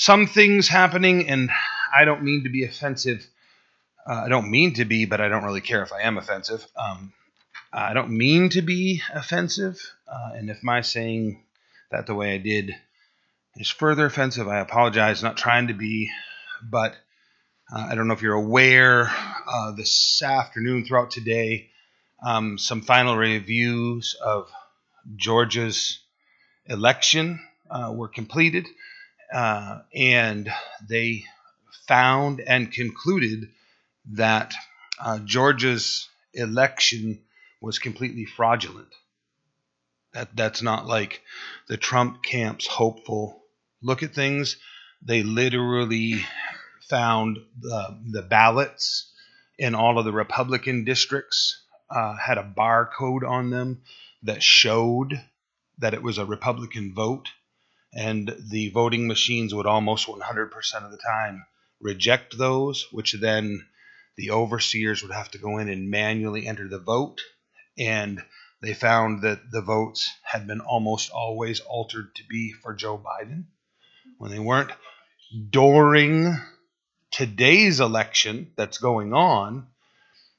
some things happening, and I don't mean to be offensive. Uh, I don't mean to be, but I don't really care if I am offensive. Um, I don't mean to be offensive, uh, and if my saying that the way I did is further offensive, I apologize. Not trying to be, but uh, I don't know if you're aware. Uh, this afternoon, throughout today, um, some final reviews of Georgia's election uh, were completed, uh, and they found and concluded that uh, Georgia's election was completely fraudulent. That that's not like the Trump camp's hopeful look at things. They literally found the, the ballots in all of the Republican districts uh, had a barcode on them that showed that it was a Republican vote, and the voting machines would almost 100% of the time reject those, which then the overseers would have to go in and manually enter the vote. And they found that the votes had been almost always altered to be for Joe Biden when they weren't. During today's election that's going on,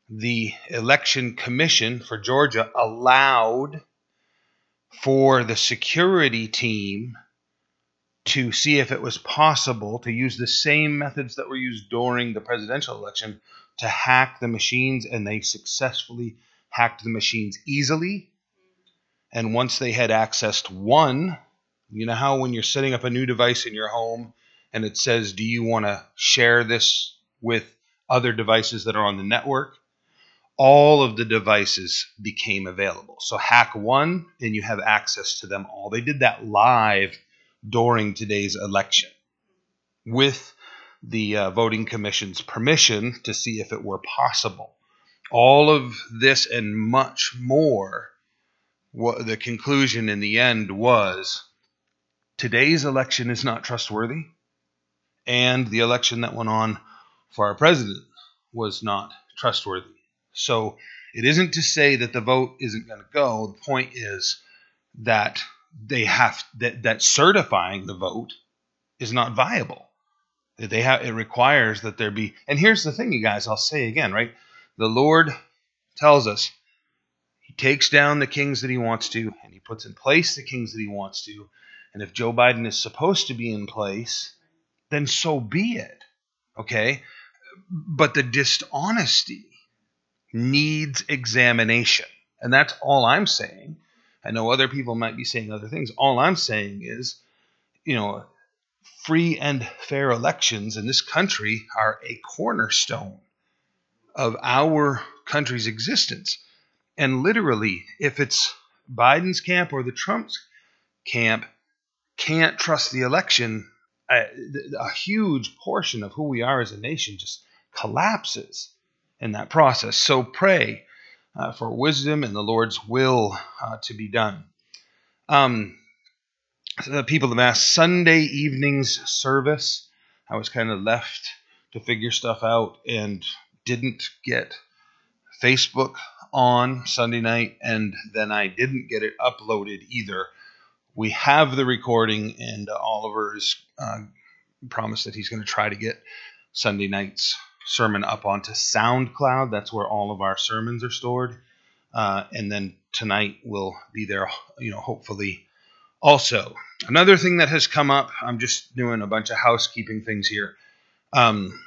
the election commission for Georgia allowed for the security team to see if it was possible to use the same methods that were used during the presidential election to hack the machines, and they successfully hacked the machines easily. And once they had accessed one, you know how when you're setting up a new device in your home and it says, Do you want to share this with other devices that are on the network? All of the devices became available. So hack one and you have access to them all. They did that live during today's election with the uh, voting commission's permission to see if it were possible. All of this and much more, what the conclusion in the end was today's election is not trustworthy, and the election that went on for our president was not trustworthy. So it isn't to say that the vote isn't going to go. The point is that they have that, that certifying the vote is not viable. They have it requires that there be. And here's the thing, you guys. I'll say again, right? The Lord tells us He takes down the kings that He wants to, and He puts in place the kings that He wants to. And if Joe Biden is supposed to be in place, then so be it. Okay? But the dishonesty needs examination. And that's all I'm saying. I know other people might be saying other things. All I'm saying is, you know, free and fair elections in this country are a cornerstone of our country's existence. And literally, if it's Biden's camp or the Trump's camp can't trust the election, a, a huge portion of who we are as a nation just collapses in that process. So pray uh, for wisdom and the Lord's will uh, to be done. Um, the people have asked Sunday evening's service. I was kind of left to figure stuff out and didn't get Facebook on Sunday night, and then I didn't get it uploaded either. We have the recording, and Oliver's uh, promised that he's going to try to get Sunday night's sermon up onto SoundCloud. That's where all of our sermons are stored. Uh, and then tonight will be there, you know, hopefully also. Another thing that has come up, I'm just doing a bunch of housekeeping things here. Um,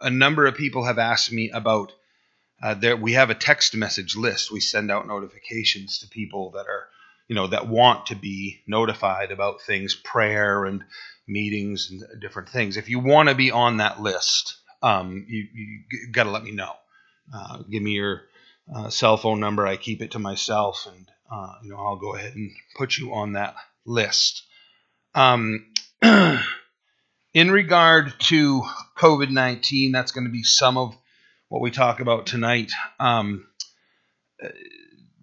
a number of people have asked me about uh, there. We have a text message list. We send out notifications to people that are, you know, that want to be notified about things, prayer and meetings and different things. If you want to be on that list, um, you, you got to let me know. Uh, give me your uh, cell phone number. I keep it to myself, and uh, you know I'll go ahead and put you on that list. Um, in regard to COVID nineteen, that's going to be some of what we talk about tonight. Um,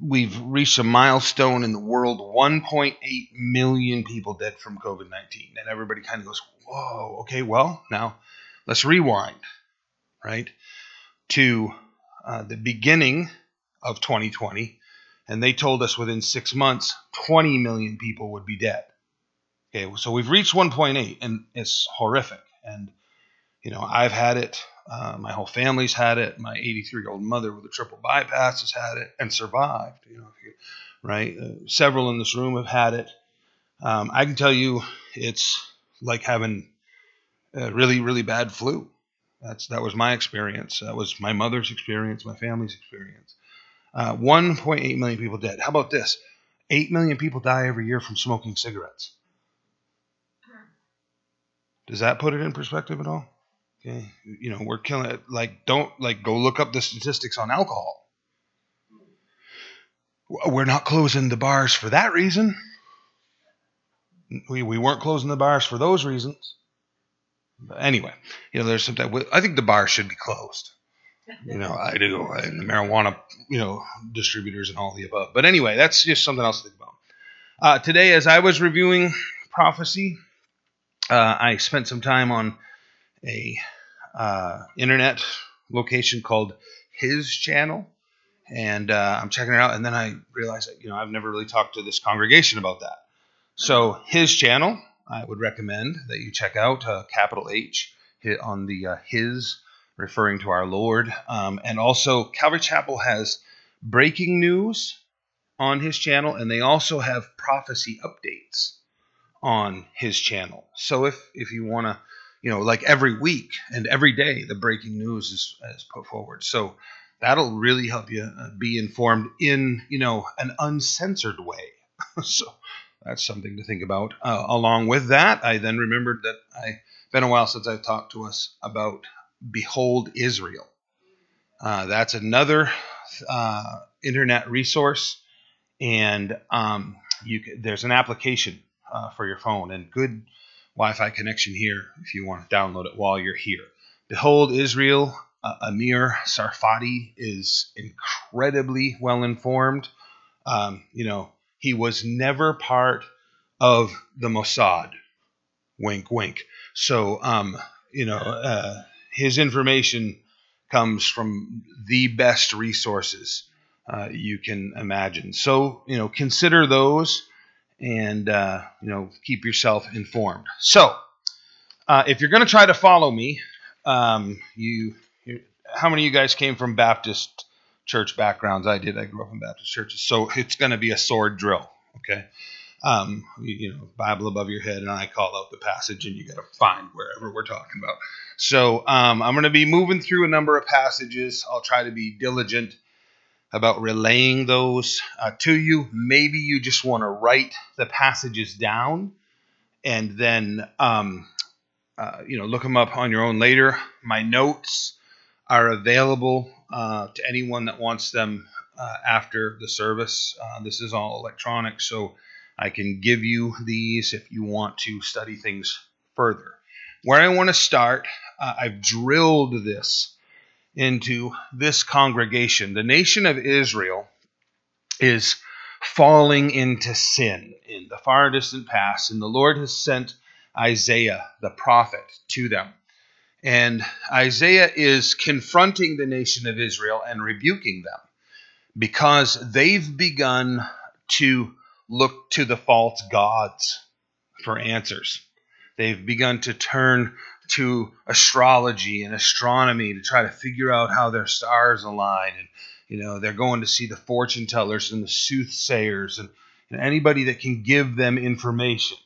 we've reached a milestone in the world 1.8 million people dead from COVID 19. And everybody kind of goes, whoa, okay, well, now let's rewind, right, to uh, the beginning of 2020. And they told us within six months, 20 million people would be dead. Okay, so we've reached 1.8, and it's horrific. And you know, I've had it. Uh, my whole family's had it. My 83 year old mother with a triple bypass has had it and survived. You know, right? Uh, several in this room have had it. Um, I can tell you, it's like having really, really bad flu. That's that was my experience. That was my mother's experience, my family's experience. Uh, 1.8 million people dead. How about this? 8 million people die every year from smoking cigarettes. Does that put it in perspective at all? Okay, you know we're killing it. Like, don't like go look up the statistics on alcohol. We're not closing the bars for that reason. We we weren't closing the bars for those reasons. But anyway, you know, there's something. I think the bar should be closed. You know, I do, and the marijuana, you know, distributors and all the above. But anyway, that's just something else to think about. Uh, today, as I was reviewing prophecy, uh, I spent some time on a uh, internet location called His Channel, and uh, I'm checking it out. And then I realized that you know I've never really talked to this congregation about that. So His Channel, I would recommend that you check out. Uh, capital H hit on the uh, His, referring to our Lord, um, and also Calvary Chapel has breaking news on his channel, and they also have prophecy updates on his channel. So if if you want to, you know, like every week and every day, the breaking news is, is put forward. So that'll really help you uh, be informed in you know an uncensored way. so that's something to think about. Uh, along with that, I then remembered that I've been a while since I've talked to us about Behold Israel. Uh, that's another uh, internet resource, and um, can, there's an application uh, for your phone and good Wi-Fi connection here if you want to download it while you're here. Behold Israel. Uh, Amir Tsarfati is incredibly well informed. Um, you know, he was never part of the Mossad. Wink, wink. So, um, you know, uh, his information comes from the best resources uh, you can imagine. So, you know, consider those and uh, you know keep yourself informed. So, uh, if you're going to try to follow me, um, you, how many of you guys came from Baptist church backgrounds? I did. I grew up in Baptist churches, so it's going to be a sword drill. Okay. Um, you, you, know, Bible above your head, and I call out the passage, and you got to find wherever we're talking about. So um, I'm going to be moving through a number of passages. I'll try to be diligent about relaying those uh, to you. Maybe you just want to write the passages down and then um, uh, you know look them up on your own later. My notes are available uh, to anyone that wants them uh, after the service. Uh, this is all electronic, so I can give you these if you want to study things further. Where I want to start, uh, I've drilled this into this congregation. The nation of Israel is falling into sin in the far distant past, and the Lord has sent Isaiah the prophet to them. And Isaiah is confronting the nation of Israel and rebuking them because they've begun to look to the false gods for answers. They've begun to turn to astrology and astronomy to try to figure out how their stars align and you know they're going to see the fortune tellers and the soothsayers and, and anybody that can give them information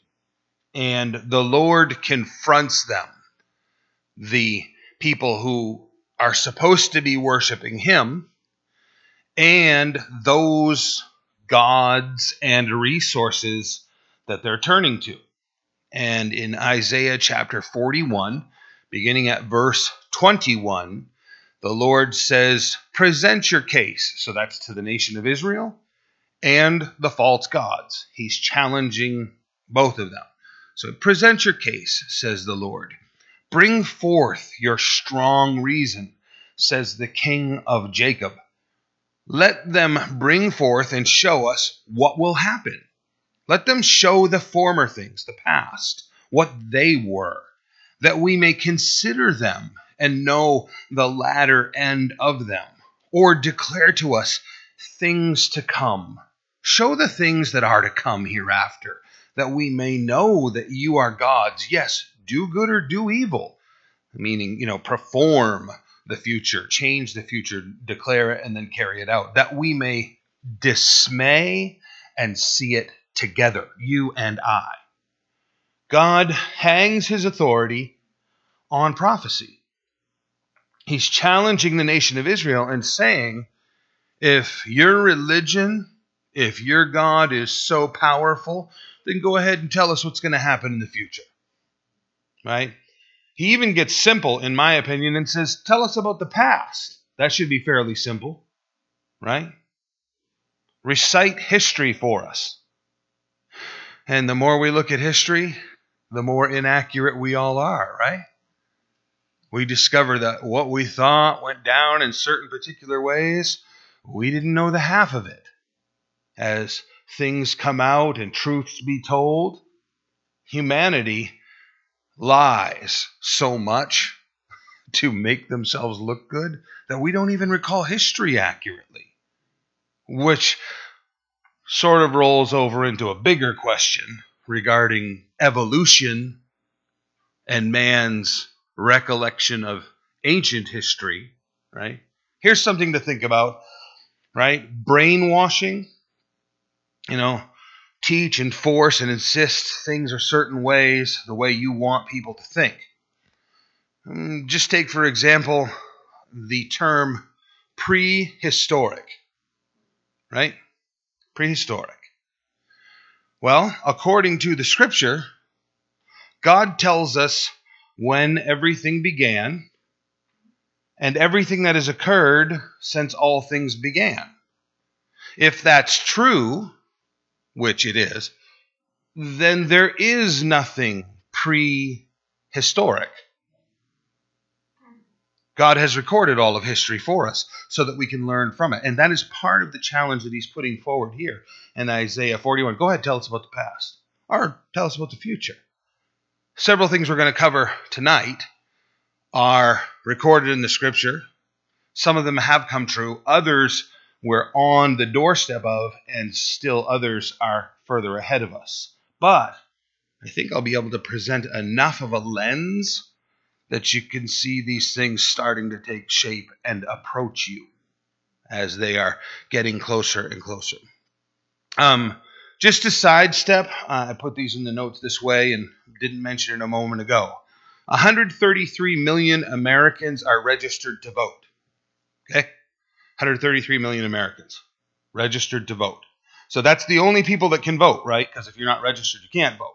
and the lord confronts them the people who are supposed to be worshiping him and those gods and resources that they're turning to and in Isaiah chapter 41, beginning at verse 21, the Lord says, Present your case. So that's to the nation of Israel and the false gods. He's challenging both of them. So present your case, says the Lord. Bring forth your strong reason, says the King of Jacob. Let them bring forth and show us what will happen. Let them show the former things, the past, what they were, that we may consider them and know the latter end of them, or declare to us things to come. Show the things that are to come hereafter, that we may know that you are gods. Yes, do good or do evil, meaning, you know, perform the future, change the future, declare it, and then carry it out, that we may dismay and see it together, you and I. God hangs his authority on prophecy. He's challenging the nation of Israel and saying, if your religion, if your God is so powerful, then go ahead and tell us what's going to happen in the future. Right? He even gets simple, in my opinion, and says, Tell us about the past. That should be fairly simple. Right? Recite history for us. And the more we look at history, the more inaccurate we all are, right? We discover that what we thought went down in certain particular ways, we didn't know the half of it. As things come out and truths be told, humanity lies so much to make themselves look good that we don't even recall history accurately, which sort of rolls over into a bigger question regarding evolution and man's recollection of ancient history, right? Here's something to think about, right? Brainwashing, you know, teach and force and insist things are certain ways, the way you want people to think. Mm, just take, for example, the term prehistoric, right? Prehistoric. Well, according to the scripture, God tells us when everything began and everything that has occurred since all things began. If that's true, which it is, then there is nothing prehistoric. God has recorded all of history for us so that we can learn from it. And that is part of the challenge that he's putting forward here in Isaiah 41. Go ahead, tell us about the past, or tell us about the future. Several things we're going to cover tonight are recorded in the scripture. Some of them have come true, others we're on the doorstep of, and still others are further ahead of us. But I think I'll be able to present enough of a lens that you can see these things starting to take shape and approach you as they are getting closer and closer. Um, just to sidestep, uh, I put these in the notes this way and didn't mention it a moment ago. 133 million Americans are registered to vote. Okay? 133 million Americans registered to vote. So that's the only people that can vote, right? Because if you're not registered, you can't vote.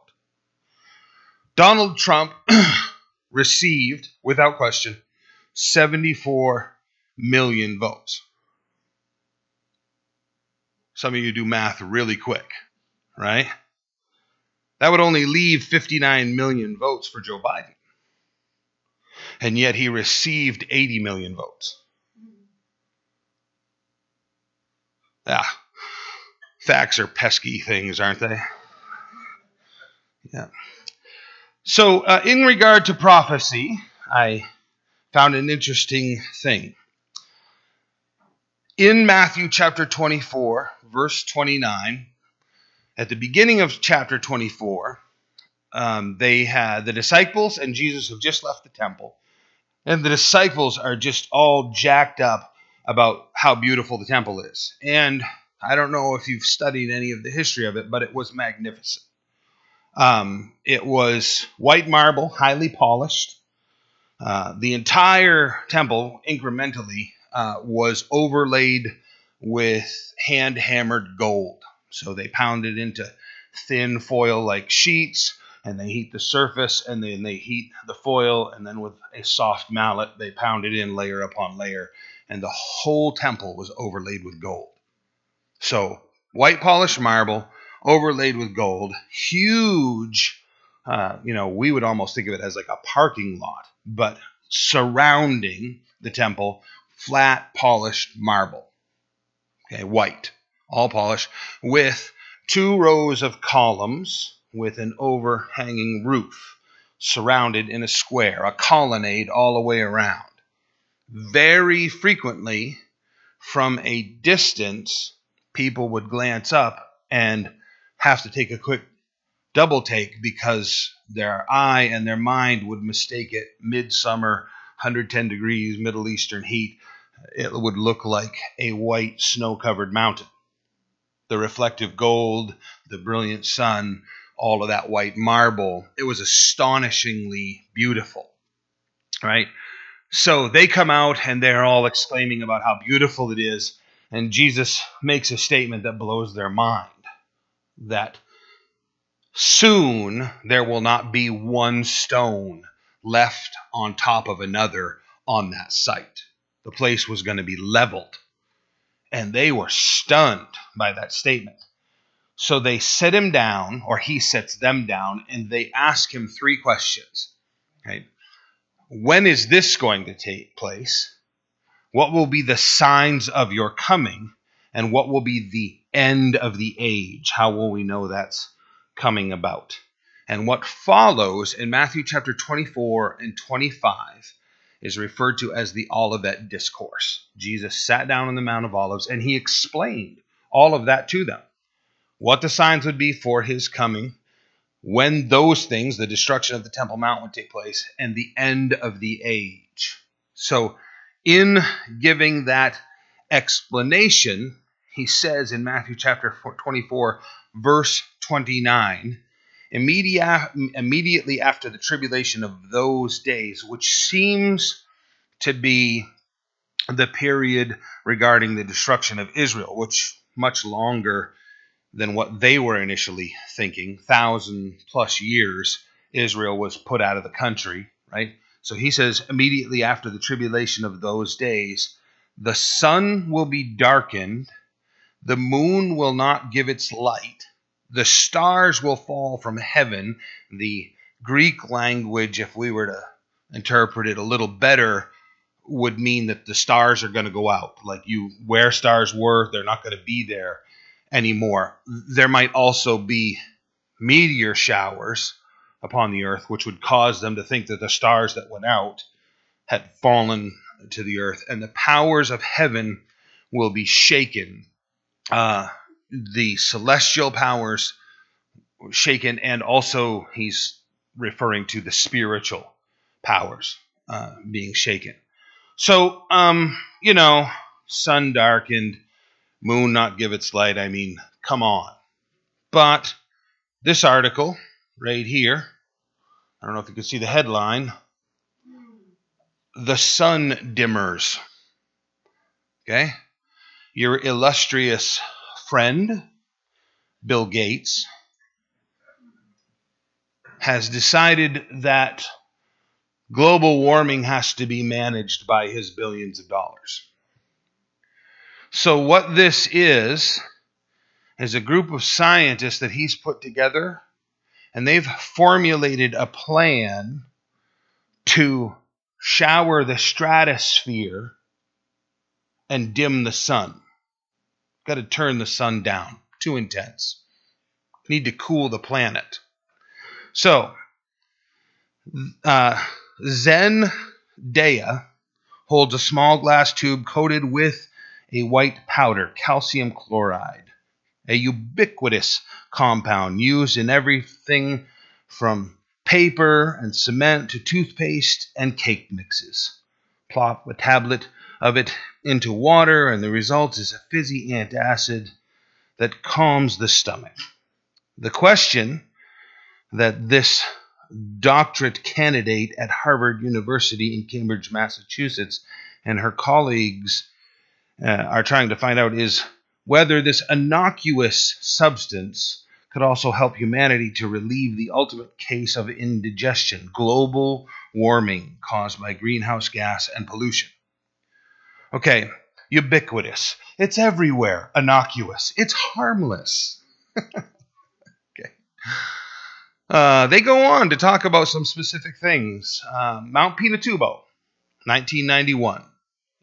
Donald Trump received, without question, 74 million votes. Some of you do math really quick, right? That would only leave 59 million votes for Joe Biden. And yet he received 80 million votes. Yeah. Facts are pesky things, aren't they? Yeah. So, uh, in regard to prophecy, I found an interesting thing. In Matthew chapter 24, verse 29, at the beginning of chapter 24, um, they had the disciples and Jesus have just left the temple, and the disciples are just all jacked up about how beautiful the temple is. And I don't know if you've studied any of the history of it, but it was magnificent. Um, it was white marble, highly polished. Uh, the entire temple, incrementally, uh, was overlaid with hand hammered gold. So they pounded into thin foil like sheets and they heat the surface and then they heat the foil and then with a soft mallet they pound it in layer upon layer and the whole temple was overlaid with gold. So white polished marble overlaid with gold, huge. Uh, you know, we would almost think of it as like a parking lot, but surrounding the temple, flat polished marble. Okay, white, all polished, with two rows of columns with an overhanging roof surrounded in a square, a colonnade all the way around. Very frequently, from a distance, people would glance up and have to take a quick double take because their eye and their mind would mistake it midsummer, 110 degrees, Middle Eastern heat. It would look like a white snow covered mountain. The reflective gold, the brilliant sun, all of that white marble. It was astonishingly beautiful, right? So they come out and they're all exclaiming about how beautiful it is. And Jesus makes a statement that blows their mind that soon there will not be one stone left on top of another on that site. The place was going to be leveled. And they were stunned by that statement. So they sit him down, or he sits them down, and they ask him three questions. Okay. When is this going to take place? What will be the signs of your coming? And what will be the end of the age? How will we know that's coming about? And what follows in Matthew chapter 24 and 25 is referred to as the Olivet Discourse. Jesus sat down on the Mount of Olives and he explained all of that to them. What the signs would be for his coming, when those things, the destruction of the Temple Mount, would take place, and the end of the age. So, in giving that explanation, he says in Matthew chapter 24, verse 29, immediately after the tribulation of those days, which seems to be the period regarding the destruction of Israel, which much longer than what they were initially thinking. Thousand plus years Israel was put out of the country, right? So he says, immediately after the tribulation of those days, the sun will be darkened, the moon will not give its light, the stars will fall from heaven. The Greek language, if we were to interpret it a little better, would mean that the stars are going to go out. Like you, where stars were, they're not going to be there anymore. There might also be meteor showers upon the earth, which would cause them to think that the stars that went out had fallen to the earth, and the powers of heaven will be shaken. Uh, the celestial powers shaken, and also he's referring to the spiritual powers uh, being shaken. So, um, you know, sun darkened, moon not give its light. I mean, come on. But this article right here, I don't know if you can see the headline The Sun Dimmers. Okay? Your illustrious friend, Bill Gates, has decided that global warming has to be managed by his billions of dollars. So, what this is, is a group of scientists that he's put together, and they've formulated a plan to shower the stratosphere and dim the sun. Got to turn the sun down. Too intense. Need to cool the planet. So, uh, Zhen Dai holds a small glass tube coated with a white powder, calcium chloride, a ubiquitous compound used in everything from paper and cement to toothpaste and cake mixes. Plop a tablet of it into water, and the result is a fizzy antacid that calms the stomach. The question that this doctorate candidate at Harvard University in Cambridge, Massachusetts, and her colleagues uh, are trying to find out is whether this innocuous substance could also help humanity to relieve the ultimate case of indigestion, global warming caused by greenhouse gas and pollution. Okay, ubiquitous. It's everywhere. Innocuous. It's harmless. okay. Uh, they go on to talk about some specific things. Uh, Mount Pinatubo, 1991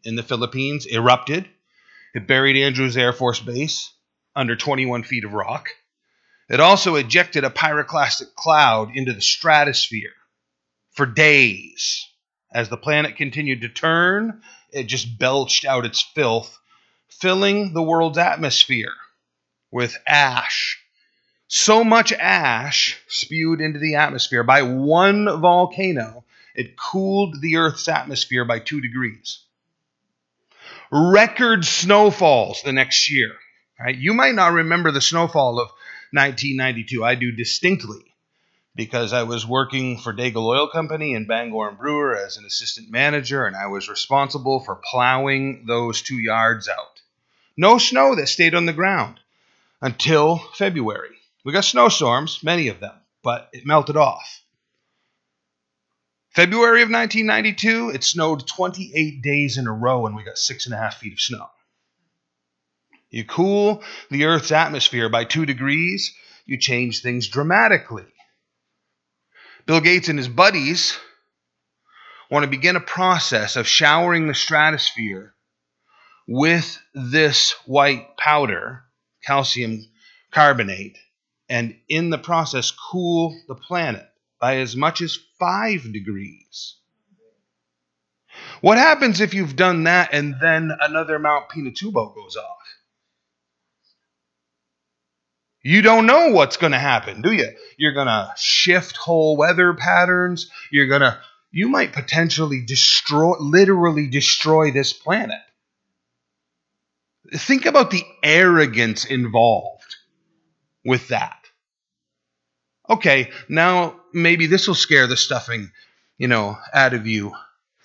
in the Philippines erupted. It buried Andrews Air Force Base under 21 feet of rock. It also ejected a pyroclastic cloud into the stratosphere for days. As the planet continued to turn, it just belched out its filth, filling the world's atmosphere with ash, So much ash spewed into the atmosphere by one volcano, it cooled the Earth's atmosphere by two degrees. Record snowfalls the next year. Right? You might not remember the snowfall of 1992. I do distinctly because I was working for Daigle Oil Company in Bangor and Brewer as an assistant manager, and I was responsible for plowing those two yards out. No snow that stayed on the ground until February. We got snowstorms, many of them, but it melted off. February of 1992, it snowed 28 days in a row, and we got six and a half feet of snow. You cool the Earth's atmosphere by two degrees, you change things dramatically. Bill Gates and his buddies want to begin a process of showering the stratosphere with this white powder, calcium carbonate, and in the process cool the planet by as much as five degrees. What happens if you've done that and then another Mount Pinatubo goes off? You don't know what's going to happen, do you? You're going to shift whole weather patterns. You're going to, you might potentially destroy, literally destroy this planet. Think about the arrogance involved with that. Okay, now maybe this will scare the stuffing, you know, out of you.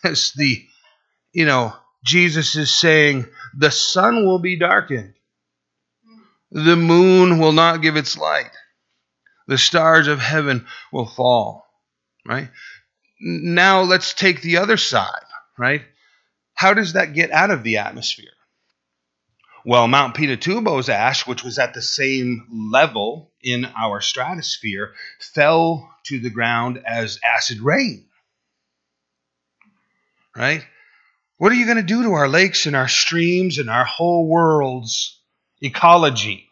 As the, you know, Jesus is saying, the sun will be darkened the moon will not give its light. The stars of heaven will fall. Right? Now let's take the other side, right? How does that get out of the atmosphere? Well, Mount Pinatubo's ash, which was at the same level in our stratosphere, fell to the ground as acid rain. Right? What are you going to do to our lakes and our streams and our whole world's ecology?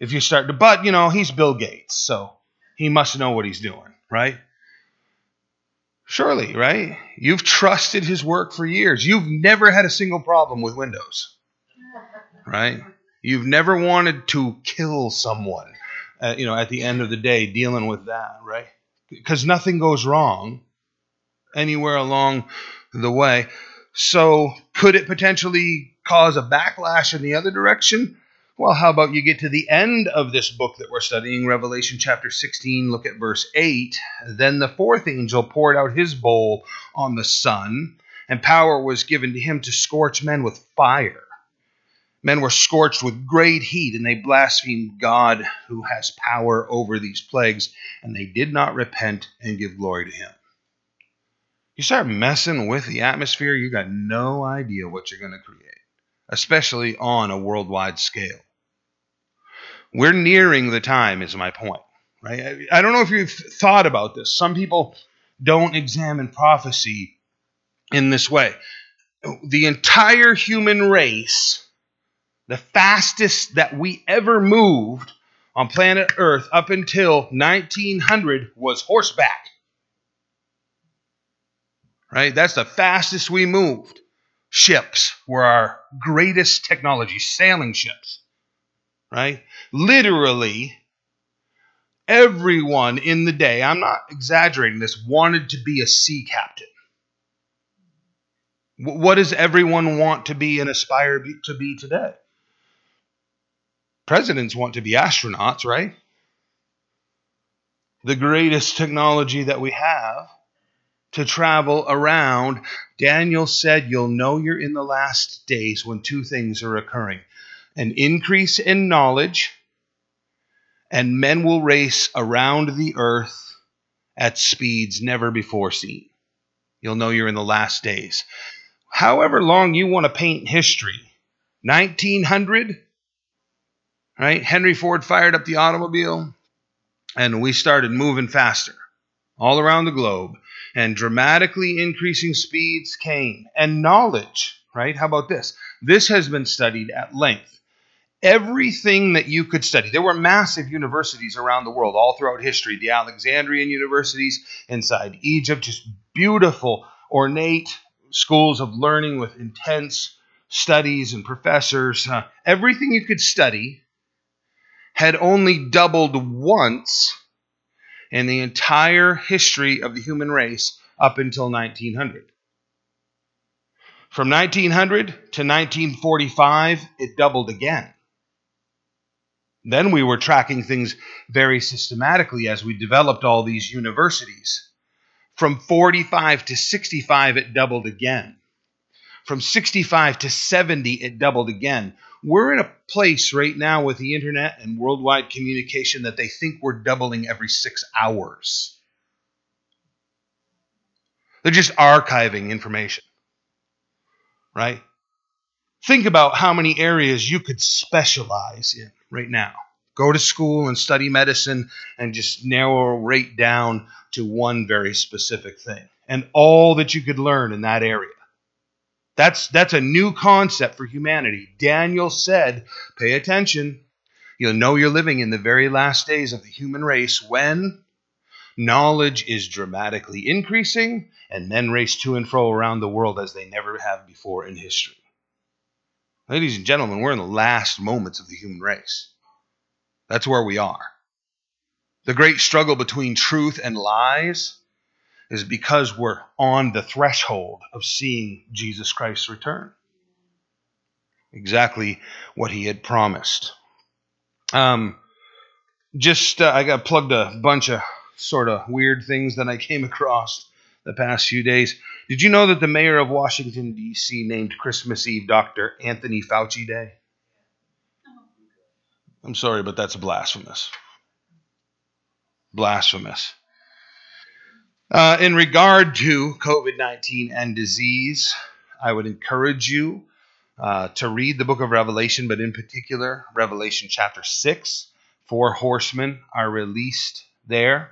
if you start to, but you know, he's Bill Gates, so he must know what he's doing, right? Surely, right? You've trusted his work for years. You've never had a single problem with Windows, right? You've never wanted to kill someone, uh, you know, at the end of the day, dealing with that, right? Because nothing goes wrong anywhere along the way. So, could it potentially cause a backlash in the other direction? Well, how about you get to the end of this book that we're studying, Revelation chapter 16, look at verse 8. Then the fourth angel poured out his bowl on the sun, and power was given to him to scorch men with fire. Men were scorched with great heat, and they blasphemed God who has power over these plagues, and they did not repent and give glory to him. You start messing with the atmosphere, you got no idea what you're going to create especially on a worldwide scale. We're nearing the time, is my point. Right? I don't know if you've thought about this. Some people don't examine prophecy in this way. The entire human race, the fastest that we ever moved on planet Earth up until 1900 was horseback. Right? That's the fastest we moved ships were our greatest technology, sailing ships, right? Literally, everyone in the day, I'm not exaggerating this, wanted to be a sea captain. What does everyone want to be and aspire to be today? Presidents want to be astronauts, right? The greatest technology that we have to travel around, Daniel said, You'll know you're in the last days when two things are occurring an increase in knowledge, and men will race around the earth at speeds never before seen. You'll know you're in the last days. However long you want to paint history, 1900, right? Henry Ford fired up the automobile, and we started moving faster all around the globe and dramatically increasing speeds came. And knowledge, right? How about this? This has been studied at length. Everything that you could study. There were massive universities around the world, all throughout history. The Alexandrian universities inside Egypt, just beautiful, ornate schools of learning with intense studies and professors. Uh, everything you could study had only doubled once in the entire history of the human race up until 1900. From 1900 to 1945, it doubled again. Then we were tracking things very systematically as we developed all these universities. From 45 to 65, it doubled again. From 65 to 70, it doubled again. We're in a place right now with the internet and worldwide communication that they think we're doubling every six hours. They're just archiving information, right? Think about how many areas you could specialize in right now. Go to school and study medicine and just narrow right down to one very specific thing and all that you could learn in that area. That's that's a new concept for humanity. Daniel said, "Pay attention. You'll know you're living in the very last days of the human race when knowledge is dramatically increasing and men race to and fro around the world as they never have before in history." Ladies and gentlemen, we're in the last moments of the human race. That's where we are. The great struggle between truth and lies is because we're on the threshold of seeing Jesus Christ's return. Exactly what he had promised. Um, just uh, I got plugged a bunch of sort of weird things that I came across the past few days. Did you know that the mayor of Washington D.C. named Christmas Eve Dr. Anthony Fauci Day? I'm sorry, but that's blasphemous. Blasphemous. Uh, in regard to COVID 19 and disease, I would encourage you uh, to read the book of Revelation, but in particular, Revelation chapter 6. Four horsemen are released there.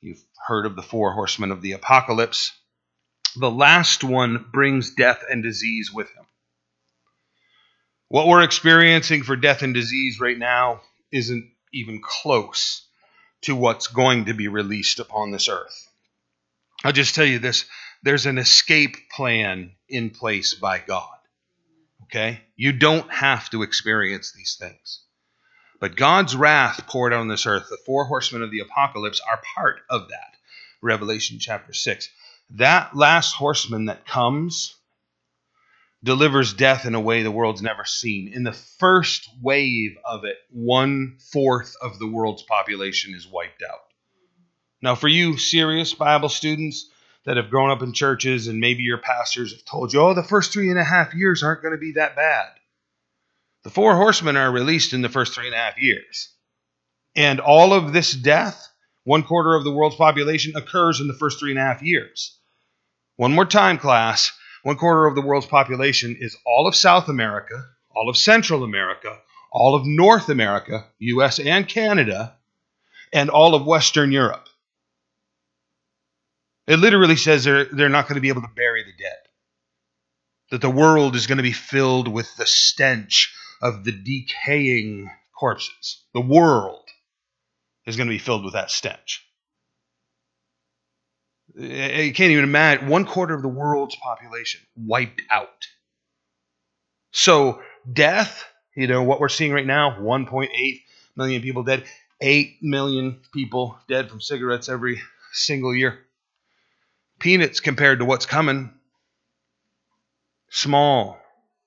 You've heard of the four horsemen of the apocalypse. The last one brings death and disease with him. What we're experiencing for death and disease right now isn't even close to what's going to be released upon this earth. I'll just tell you this there's an escape plan in place by God. Okay? You don't have to experience these things. But God's wrath poured on this earth, the four horsemen of the apocalypse are part of that. Revelation chapter 6. That last horseman that comes delivers death in a way the world's never seen. In the first wave of it, one fourth of the world's population is wiped out. Now, for you serious Bible students that have grown up in churches and maybe your pastors have told you, oh, the first three and a half years aren't going to be that bad. The four horsemen are released in the first three and a half years. And all of this death, one quarter of the world's population, occurs in the first three and a half years. One more time, class. One quarter of the world's population is all of South America, all of Central America, all of North America, US and Canada, and all of Western Europe. It literally says they're, they're not going to be able to bury the dead. That the world is going to be filled with the stench of the decaying corpses. The world is going to be filled with that stench. You can't even imagine one quarter of the world's population wiped out. So, death, you know, what we're seeing right now 1.8 million people dead, 8 million people dead from cigarettes every single year peanuts compared to what's coming. Small,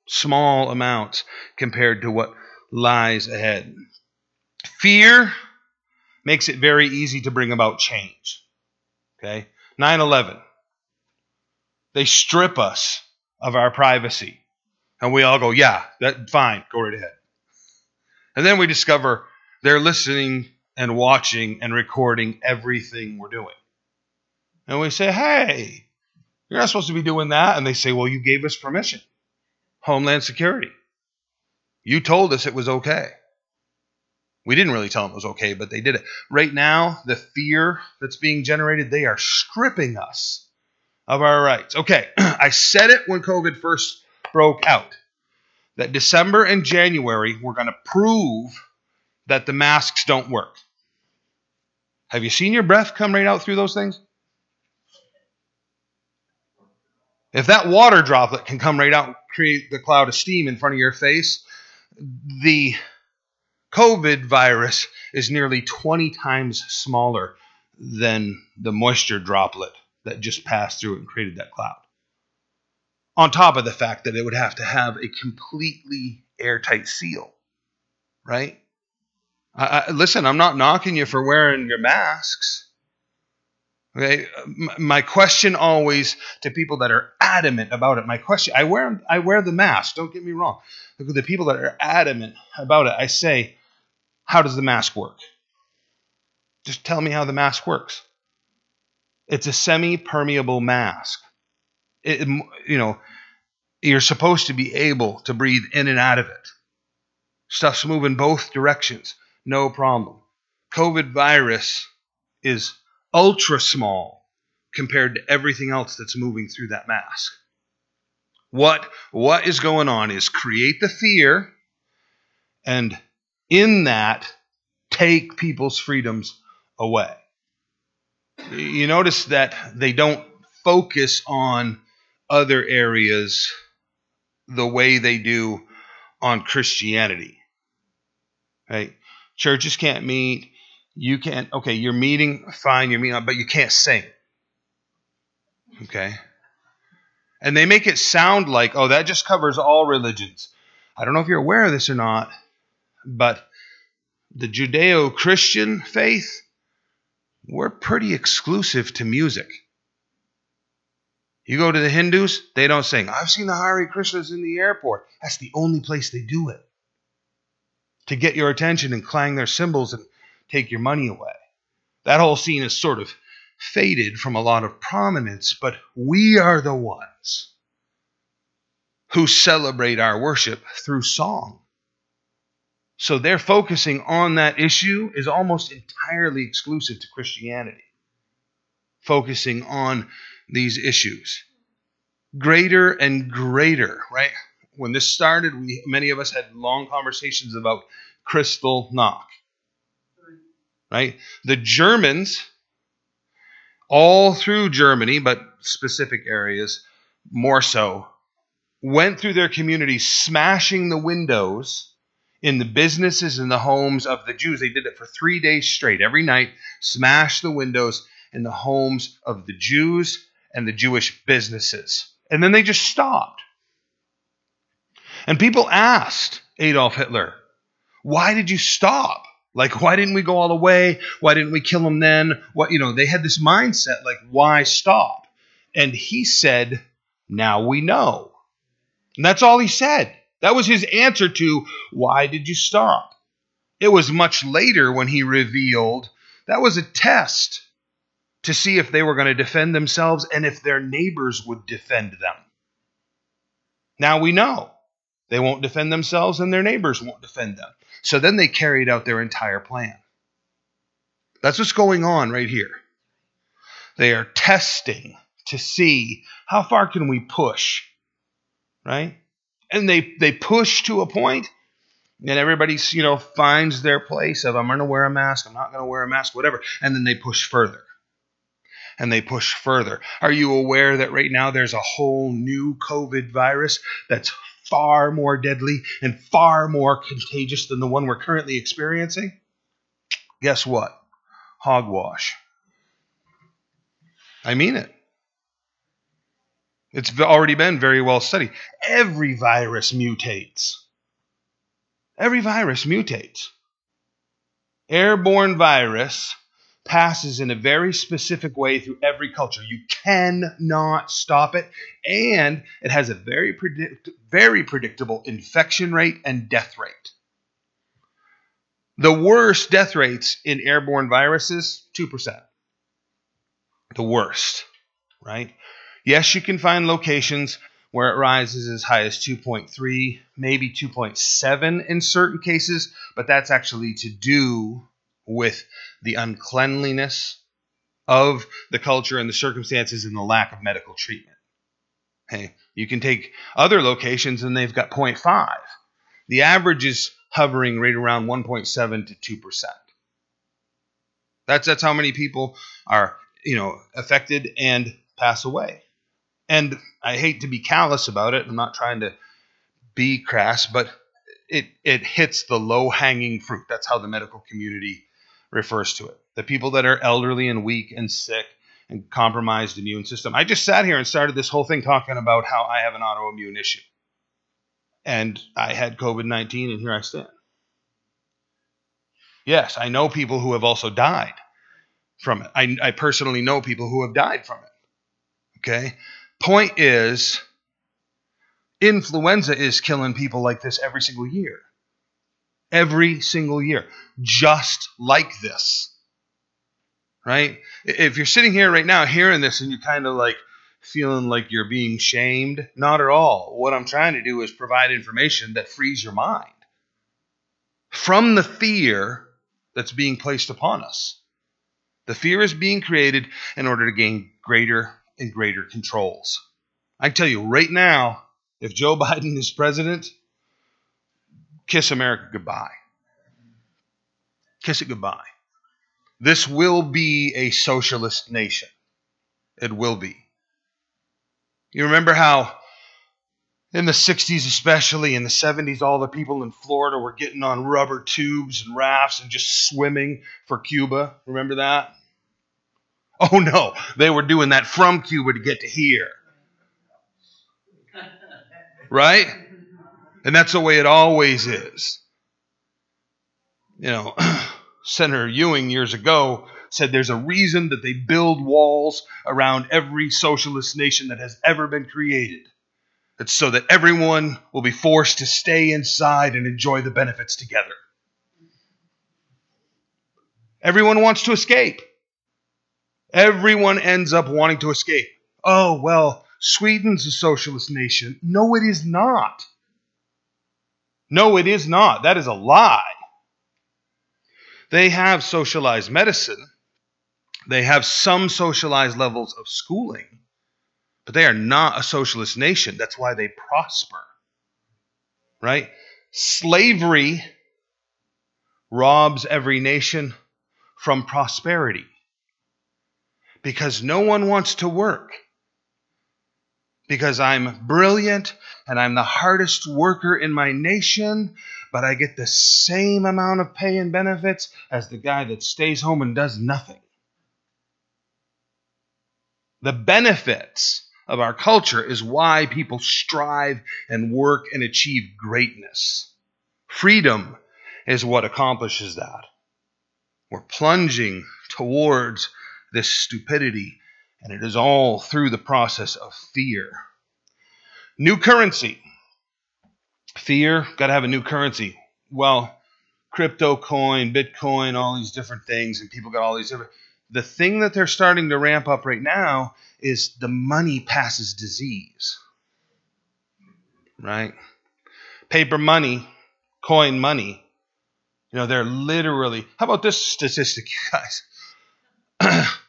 small amounts compared to what lies ahead. Fear makes it very easy to bring about change. Okay? 9 11. They strip us of our privacy. And we all go, yeah, that fine, go right ahead. And then we discover they're listening and watching and recording everything we're doing. And we say, hey, you're not supposed to be doing that. And they say, well, you gave us permission. Homeland Security. You told us it was okay. We didn't really tell them it was okay, but they did it. Right now, the fear that's being generated, they are stripping us of our rights. Okay, I said it when COVID first broke out that December and January, we're going to prove that the masks don't work. Have you seen your breath come right out through those things? If that water droplet can come right out and create the cloud of steam in front of your face, the COVID virus is nearly 20 times smaller than the moisture droplet that just passed through and created that cloud. On top of the fact that it would have to have a completely airtight seal, right? I, I, listen, I'm not knocking you for wearing your masks. Okay, my question always to people that are adamant about it. My question, I wear I wear the mask. Don't get me wrong. The people that are adamant about it, I say, how does the mask work? Just tell me how the mask works. It's a semi-permeable mask. It, you know, you're supposed to be able to breathe in and out of it. Stuff's moving both directions, no problem. COVID virus is ultra small compared to everything else that's moving through that mask. What, what is going on is create the fear and in that take people's freedoms away. You notice that they don't focus on other areas the way they do on Christianity. Right? Churches can't meet. You can't, okay, you're meeting, fine, you're meeting, but you can't sing. Okay? And they make it sound like, oh, that just covers all religions. I don't know if you're aware of this or not, but the Judeo Christian faith, we're pretty exclusive to music. You go to the Hindus, they don't sing. I've seen the Hare Krishnas in the airport. That's the only place they do it. To get your attention and clang their cymbals and take your money away. That whole scene is sort of faded from a lot of prominence, but we are the ones who celebrate our worship through song. So their focusing on that issue is almost entirely exclusive to Christianity. Focusing on these issues. Greater and greater, right? When this started, we many of us had long conversations about Kristallnacht. Right? The Germans, all through Germany, but specific areas more so, went through their communities smashing the windows in the businesses and the homes of the Jews. They did it for three days straight. Every night, smashed the windows in the homes of the Jews and the Jewish businesses. And then they just stopped. And people asked Adolf Hitler, why did you stop? Like, why didn't we go all the way? Why didn't we kill him then? What, you know, they had this mindset like, why stop? And he said, now we know. And that's all he said. That was his answer to why did you stop? It was much later when he revealed that was a test to see if they were going to defend themselves and if their neighbors would defend them. Now we know they won't defend themselves and their neighbors won't defend them. So then they carried out their entire plan. That's what's going on right here. They are testing to see how far can we push, right? and they they push to a point and everybody's you know finds their place of i'm going to wear a mask i'm not going to wear a mask whatever and then they push further and they push further are you aware that right now there's a whole new covid virus that's far more deadly and far more contagious than the one we're currently experiencing guess what hogwash i mean it it's already been very well studied. Every virus mutates. Every virus mutates. Airborne virus passes in a very specific way through every culture. You cannot stop it, and it has a very predict- very predictable infection rate and death rate. The worst death rates in airborne viruses, 2%. The worst, right? Yes, you can find locations where it rises as high as 2.3, maybe 2.7 in certain cases, but that's actually to do with the uncleanliness of the culture and the circumstances and the lack of medical treatment. Hey, you can take other locations and they've got 0.5. The average is hovering right around 1.7 to 2%. That's that's how many people are, you know, affected and pass away. And I hate to be callous about it. I'm not trying to be crass, but it it hits the low hanging fruit. That's how the medical community refers to it. The people that are elderly and weak and sick and compromised immune system. I just sat here and started this whole thing talking about how I have an autoimmune issue. And I had COVID 19, and here I stand. Yes, I know people who have also died from it. I, I personally know people who have died from it. Okay? Point is, influenza is killing people like this every single year. Every single year. Just like this. Right? If you're sitting here right now hearing this and you're kind of like feeling like you're being shamed, not at all. What I'm trying to do is provide information that frees your mind from the fear that's being placed upon us. The fear is being created in order to gain greater and greater controls. I can tell you right now, if Joe Biden is president, kiss America goodbye. Kiss it goodbye. This will be a socialist nation. It will be. You remember how in the 60s, especially in the 70s, all the people in Florida were getting on rubber tubes and rafts and just swimming for Cuba? Remember that? Oh no, they were doing that from Cuba to get to here. Right? And that's the way it always is. You know, Senator Ewing years ago said there's a reason that they build walls around every socialist nation that has ever been created. It's so that everyone will be forced to stay inside and enjoy the benefits together. Everyone wants to escape. Everyone ends up wanting to escape. Oh, well, Sweden's a socialist nation. No, it is not. No, it is not. That is a lie. They have socialized medicine, they have some socialized levels of schooling, but they are not a socialist nation. That's why they prosper. Right? Slavery robs every nation from prosperity because no one wants to work. Because I'm brilliant and I'm the hardest worker in my nation, but I get the same amount of pay and benefits as the guy that stays home and does nothing. The benefits of our culture is why people strive and work and achieve greatness. Freedom is what accomplishes that. We're plunging towards this stupidity, and it is all through the process of fear. New currency. Fear, got to have a new currency. Well, crypto coin, Bitcoin, all these different things, and people got all these different. The thing that they're starting to ramp up right now is the money passes disease. Right? Paper money, coin money. You know, they're literally. How about this statistic, you guys?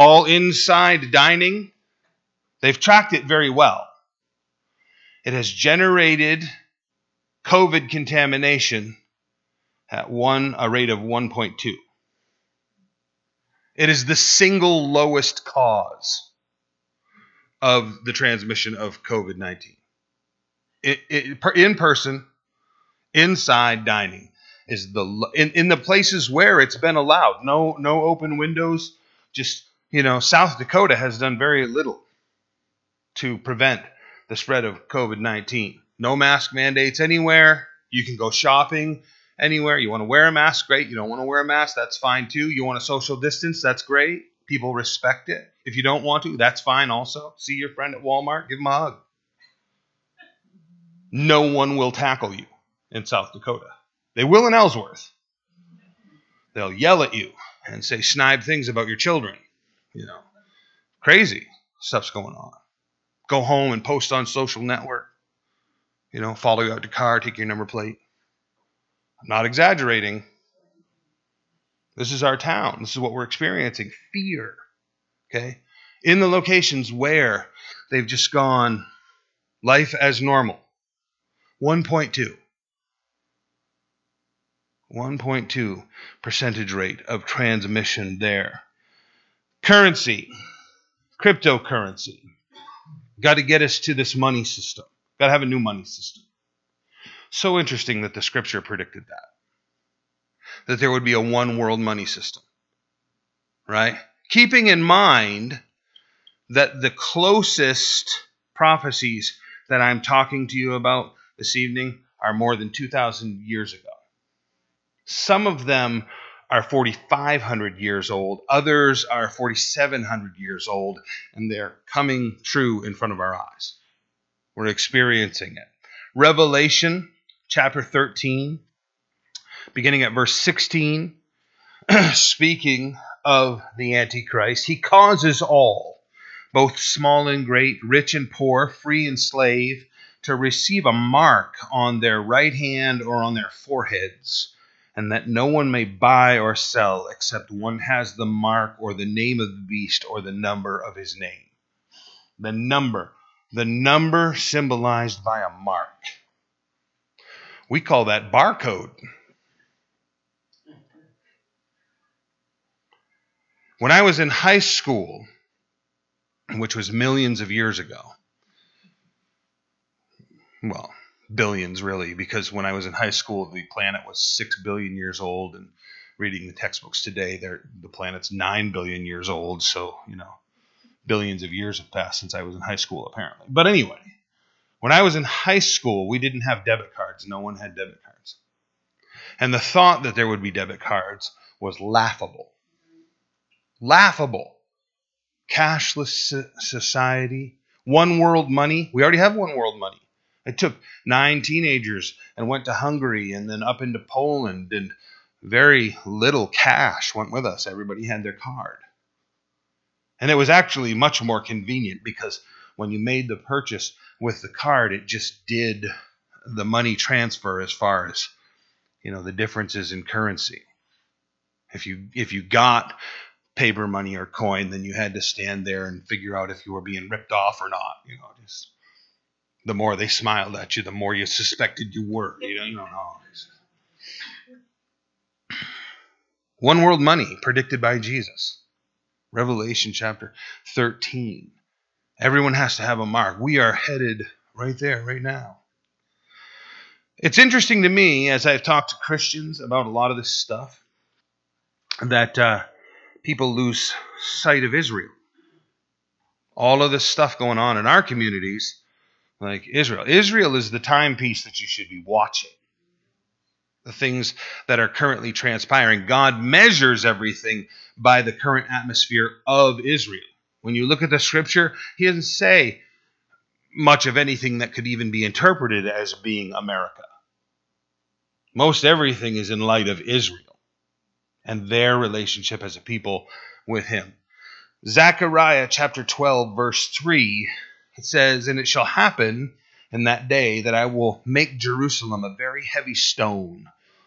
all inside dining, they've tracked it very well. It has generated COVID contamination at one a rate of 1.2. It is the single lowest cause of the transmission of COVID 19. In person, inside dining is the in, in the places where it's been allowed. No no open windows. Just you know, South Dakota has done very little to prevent the spread of COVID 19. No mask mandates anywhere. You can go shopping anywhere. You want to wear a mask, great. You don't want to wear a mask, that's fine too. You want a social distance, that's great. People respect it. If you don't want to, that's fine also. See your friend at Walmart, give him a hug. No one will tackle you in South Dakota. They will in Ellsworth. They'll yell at you and say snide things about your children. You know, crazy stuff's going on. Go home and post on social network. You know, follow you out to car, take your number plate. I'm not exaggerating. This is our town. This is what we're experiencing fear. Okay? In the locations where they've just gone life as normal. 1.2. 1.2 percentage rate of transmission there. Currency, cryptocurrency. Got to get us to this money system. Got to have a new money system. So interesting that the scripture predicted that. That there would be a one world money system. Right? Keeping in mind that the closest prophecies that I'm talking to you about this evening are more than 2,000 years ago. Some of them are 4,500 years old, others are 4,700 years old, and they're coming true in front of our eyes. We're experiencing it. Revelation chapter 13, beginning at verse 16, speaking of the Antichrist, he causes all, both small and great, rich and poor, free and slave, to receive a mark on their right hand or on their foreheads and that no one may buy or sell except one has the mark or the name of the beast or the number of his name. The number, the number symbolized by a mark. We call that barcode. When I was in high school, which was millions of years ago, well, billions really because when I was in high school the planet was 6 billion years old and reading the textbooks today the planet's 9 billion years old so you know billions of years have passed since I was in high school apparently. But anyway when I was in high school we didn't have debit cards. No one had debit cards. And the thought that there would be debit cards was laughable. Laughable. Cashless society. One world money. We already have one world money I took nine teenagers and went to Hungary and then up into Poland, and very little cash went with us. Everybody had their card. And it was actually much more convenient because when you made the purchase with the card, it just did the money transfer as far as you know the differences in currency. If you if you got paper money or coin, then you had to stand there and figure out if you were being ripped off or not. You know, just the more they smiled at you, the more you suspected you were. You don't, know. One world money predicted by Jesus. Revelation chapter 13. Everyone has to have a mark. We are headed right there, right now. It's interesting to me as I've talked to Christians about a lot of this stuff that uh, people lose sight of Israel. All of this stuff going on in our communities like Israel. Israel is the timepiece that you should be watching. The things that are currently transpiring. God measures everything by the current atmosphere of Israel. When you look at the scripture, he doesn't say much of anything that could even be interpreted as being America. Most everything is in light of Israel and their relationship as a people with him. Zechariah chapter 12, verse 3 it says, And it shall happen in that day that I will make Jerusalem a very heavy stone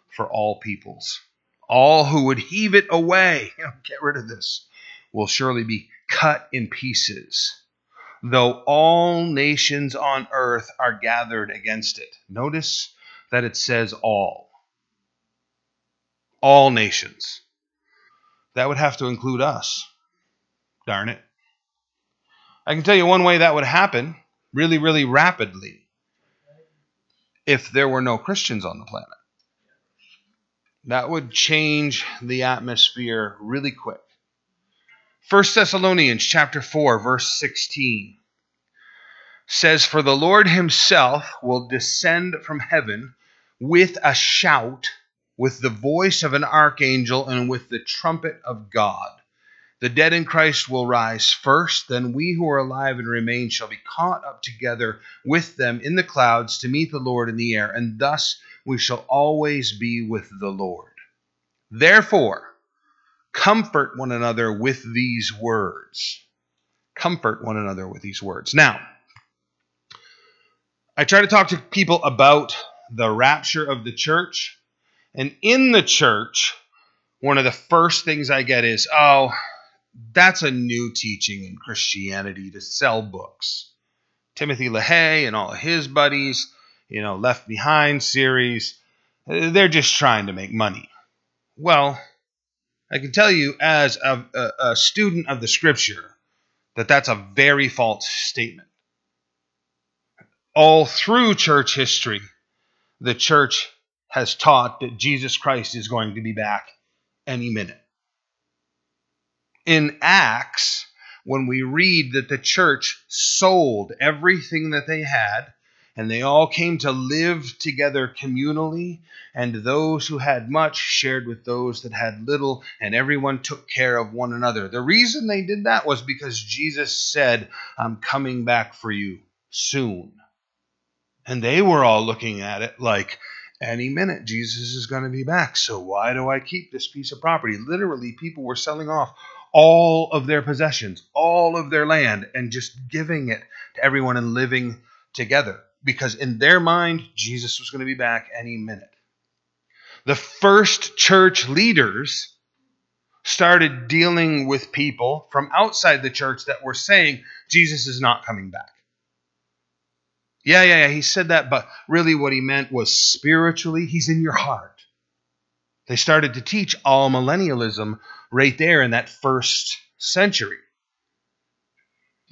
for all peoples. All who would heave it away, you know, get rid of this, will surely be cut in pieces, though all nations on earth are gathered against it. Notice that it says all. All nations. That would have to include us. Darn it. I can tell you one way that would happen really, really rapidly if there were no Christians on the planet. That would change the atmosphere really quick. 1 Thessalonians chapter 4 verse 16 says for the Lord himself will descend from heaven with a shout with the voice of an archangel and with the trumpet of God the dead in Christ will rise first, then we who are alive and remain shall be caught up together with them in the clouds to meet the Lord in the air, and thus we shall always be with the Lord. Therefore, comfort one another with these words. Comfort one another with these words. Now, I try to talk to people about the rapture of the church, and in the church, one of the first things I get is, oh, that's a new teaching in Christianity to sell books. Timothy LaHaye and all of his buddies, you know, Left Behind series, they're just trying to make money. Well, I can tell you as a, a, a student of the scripture that that's a very false statement. All through church history, the church has taught that Jesus Christ is going to be back any minute. In Acts, when we read that the church sold everything that they had and they all came to live together communally, and those who had much shared with those that had little, and everyone took care of one another. The reason they did that was because Jesus said, I'm coming back for you soon. And they were all looking at it like, any minute Jesus is going to be back. So why do I keep this piece of property? Literally, people were selling off all of their possessions, all of their land, and just giving it to everyone and living together because in their mind, Jesus was going to be back any minute. The first church leaders started dealing with people from outside the church that were saying Jesus is not coming back. Yeah, yeah, yeah, he said that, but really what he meant was spiritually, he's in your heart. They started to teach amillennialism right there in that first century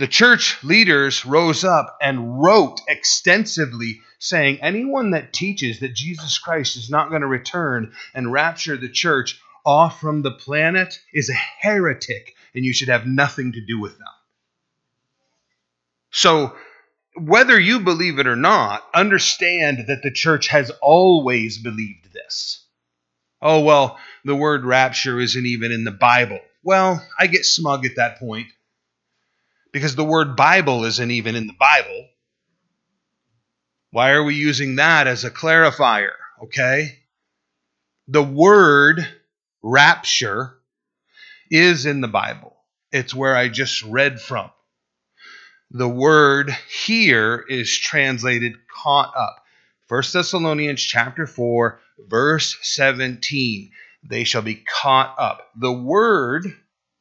the church leaders rose up and wrote extensively saying anyone that teaches that Jesus Christ is not going to return and rapture the church off from the planet is a heretic and you should have nothing to do with them. So, whether you believe it or not, understand that the church has always believed this. Oh, well, the word rapture isn't even in the Bible. Well, I get smug at that point because the word Bible isn't even in the Bible. Why are we using that as a clarifier? Okay? The word rapture is in the Bible. It's where I just read from. The word here is translated caught up. 1 Thessalonians chapter 4 verse 17. They shall be caught up. The word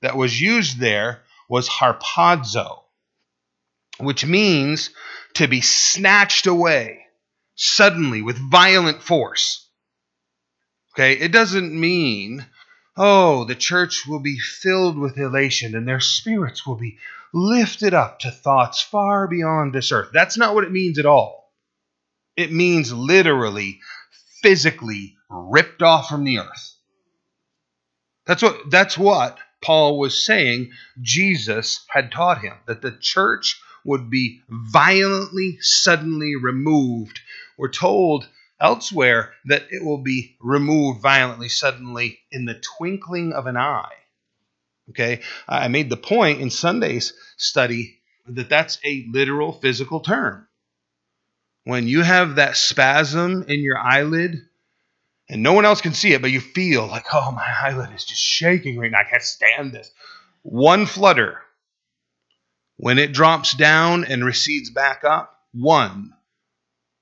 that was used there was harpazo, which means to be snatched away suddenly with violent force. Okay, it doesn't mean, oh, the church will be filled with elation and their spirits will be lifted up to thoughts far beyond this earth. That's not what it means at all. It means literally, physically ripped off from the earth. That's what that's what Paul was saying Jesus had taught him that the church would be violently, suddenly removed. We're told elsewhere that it will be removed violently, suddenly, in the twinkling of an eye. Okay, I made the point in Sunday's study that that's a literal physical term. When you have that spasm in your eyelid, and no one else can see it, but you feel like, oh, my eyelid is just shaking right now. I can't stand this. One flutter. When it drops down and recedes back up, one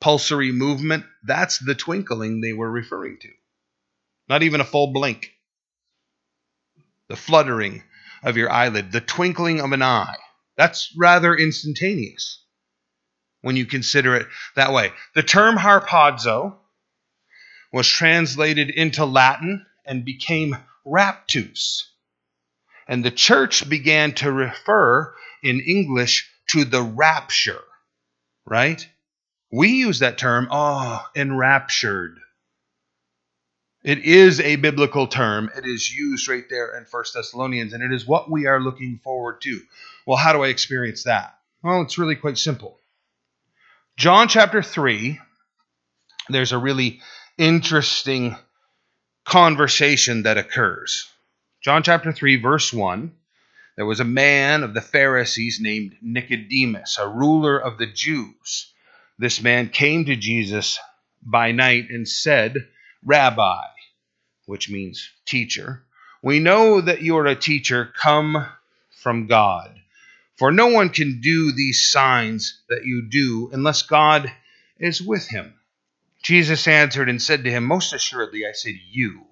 pulsary movement, that's the twinkling they were referring to. Not even a full blink. The fluttering of your eyelid, the twinkling of an eye. That's rather instantaneous when you consider it that way. The term harpazo was translated into Latin and became raptus. And the church began to refer in English to the rapture, right? We use that term, oh, enraptured. It is a biblical term. It is used right there in First Thessalonians, and it is what we are looking forward to. Well, how do I experience that? Well, it's really quite simple. John chapter 3, there's a really interesting conversation that occurs. John chapter 3, verse 1 there was a man of the Pharisees named Nicodemus, a ruler of the Jews. This man came to Jesus by night and said, Rabbi, which means teacher, we know that you are a teacher come from God. For no one can do these signs that you do unless God is with him. Jesus answered and said to him, Most assuredly, I say to you,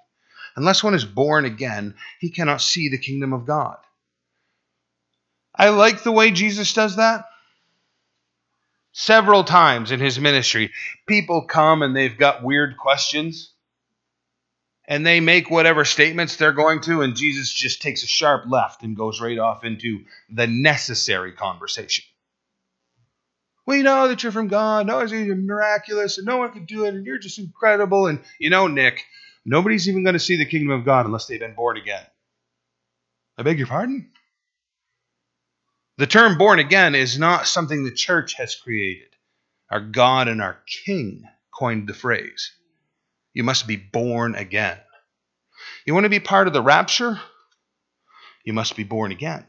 unless one is born again, he cannot see the kingdom of God. I like the way Jesus does that. Several times in his ministry, people come and they've got weird questions, and they make whatever statements they're going to, and Jesus just takes a sharp left and goes right off into the necessary conversation. We know that you're from God. No, oh, you're miraculous, and no one can do it, and you're just incredible. And you know, Nick, nobody's even going to see the kingdom of God unless they've been born again. I beg your pardon? The term born again is not something the church has created. Our God and our King coined the phrase. You must be born again. You want to be part of the rapture? You must be born again.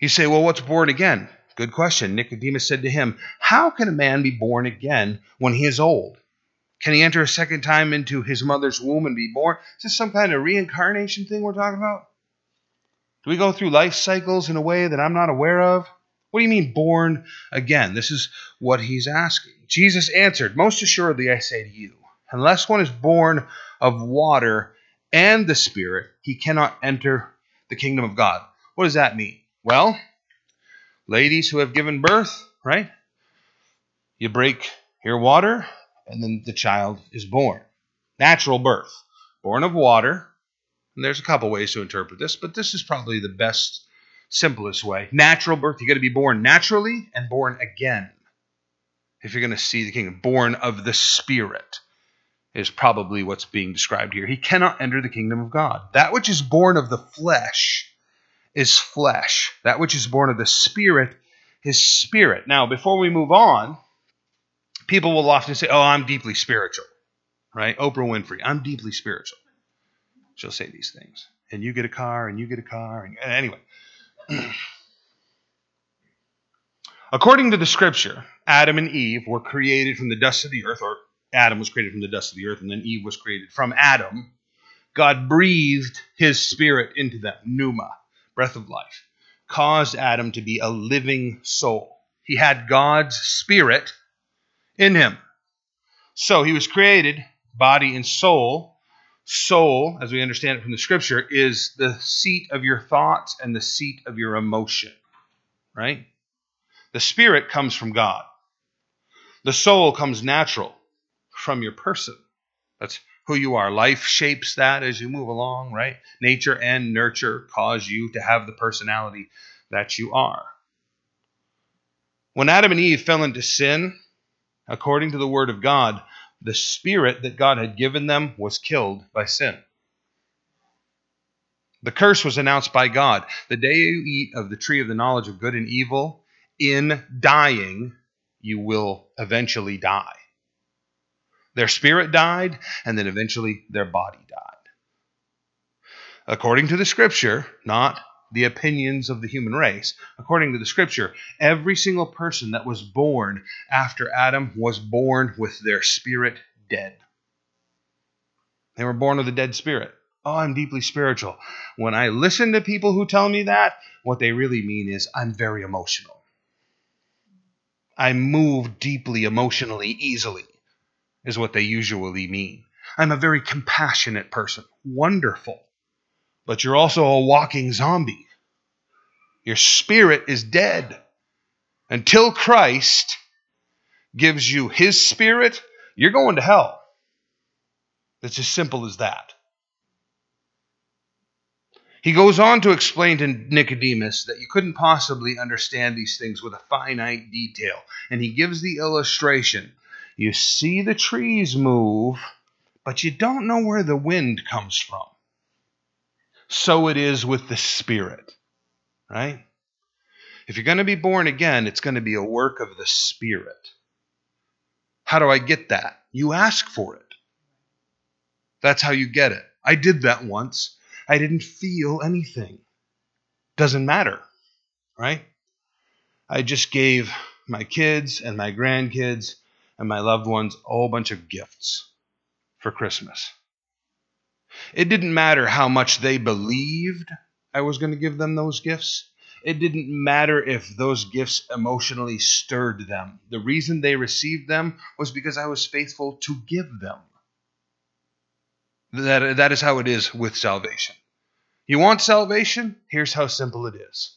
You say, well, what's born again? Good question. Nicodemus said to him, How can a man be born again when he is old? Can he enter a second time into his mother's womb and be born? Is this some kind of reincarnation thing we're talking about? Do we go through life cycles in a way that I'm not aware of? What do you mean born again? This is what he's asking. Jesus answered, Most assuredly I say to you, unless one is born of water and the Spirit, he cannot enter the kingdom of God. What does that mean? Well, ladies who have given birth, right? You break your water, and then the child is born. Natural birth. Born of water. And there's a couple ways to interpret this, but this is probably the best, simplest way. Natural birth, you got to be born naturally and born again. If you're going to see the kingdom, born of the Spirit is probably what's being described here. He cannot enter the kingdom of God. That which is born of the flesh is flesh. That which is born of the Spirit is spirit. Now, before we move on, people will often say, Oh, I'm deeply spiritual, right? Oprah Winfrey, I'm deeply spiritual. She'll say these things. And you get a car, and you get a car. And, anyway. According to the scripture, Adam and Eve were created from the dust of the earth, or Adam was created from the dust of the earth, and then Eve was created from Adam. God breathed his spirit into them, pneuma breath of life, caused Adam to be a living soul. He had God's spirit in him. So he was created, body and soul. Soul, as we understand it from the scripture, is the seat of your thoughts and the seat of your emotion, right? The spirit comes from God. The soul comes natural from your person. That's who you are. Life shapes that as you move along, right? Nature and nurture cause you to have the personality that you are. When Adam and Eve fell into sin, according to the Word of God, the spirit that God had given them was killed by sin. The curse was announced by God. The day you eat of the tree of the knowledge of good and evil, in dying, you will eventually die. Their spirit died, and then eventually their body died. According to the scripture, not the opinions of the human race, according to the scripture, every single person that was born after Adam was born with their spirit dead. They were born with a dead spirit. Oh, I'm deeply spiritual. When I listen to people who tell me that, what they really mean is I'm very emotional. I move deeply emotionally, easily is what they usually mean. I'm a very compassionate person. Wonderful. But you're also a walking zombie. Your spirit is dead. Until Christ gives you his spirit, you're going to hell. It's as simple as that. He goes on to explain to Nicodemus that you couldn't possibly understand these things with a finite detail. And he gives the illustration you see the trees move, but you don't know where the wind comes from. So it is with the Spirit, right? If you're going to be born again, it's going to be a work of the Spirit. How do I get that? You ask for it. That's how you get it. I did that once. I didn't feel anything. Doesn't matter, right? I just gave my kids and my grandkids and my loved ones a whole bunch of gifts for Christmas. It didn't matter how much they believed I was going to give them those gifts. It didn't matter if those gifts emotionally stirred them. The reason they received them was because I was faithful to give them. That, that is how it is with salvation. You want salvation? Here's how simple it is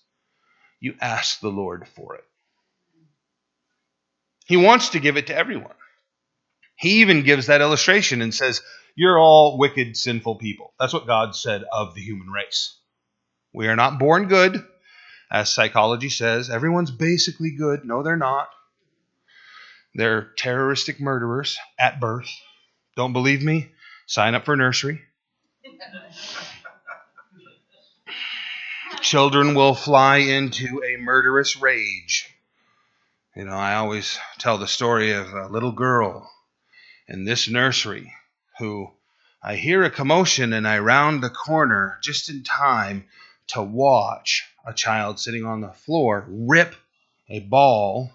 you ask the Lord for it. He wants to give it to everyone. He even gives that illustration and says, You're all wicked, sinful people. That's what God said of the human race. We are not born good, as psychology says, everyone's basically good. No, they're not. They're terroristic murderers at birth. Don't believe me? Sign up for nursery. Children will fly into a murderous rage. You know, I always tell the story of a little girl in this nursery who I hear a commotion and I round the corner just in time to watch a child sitting on the floor rip a ball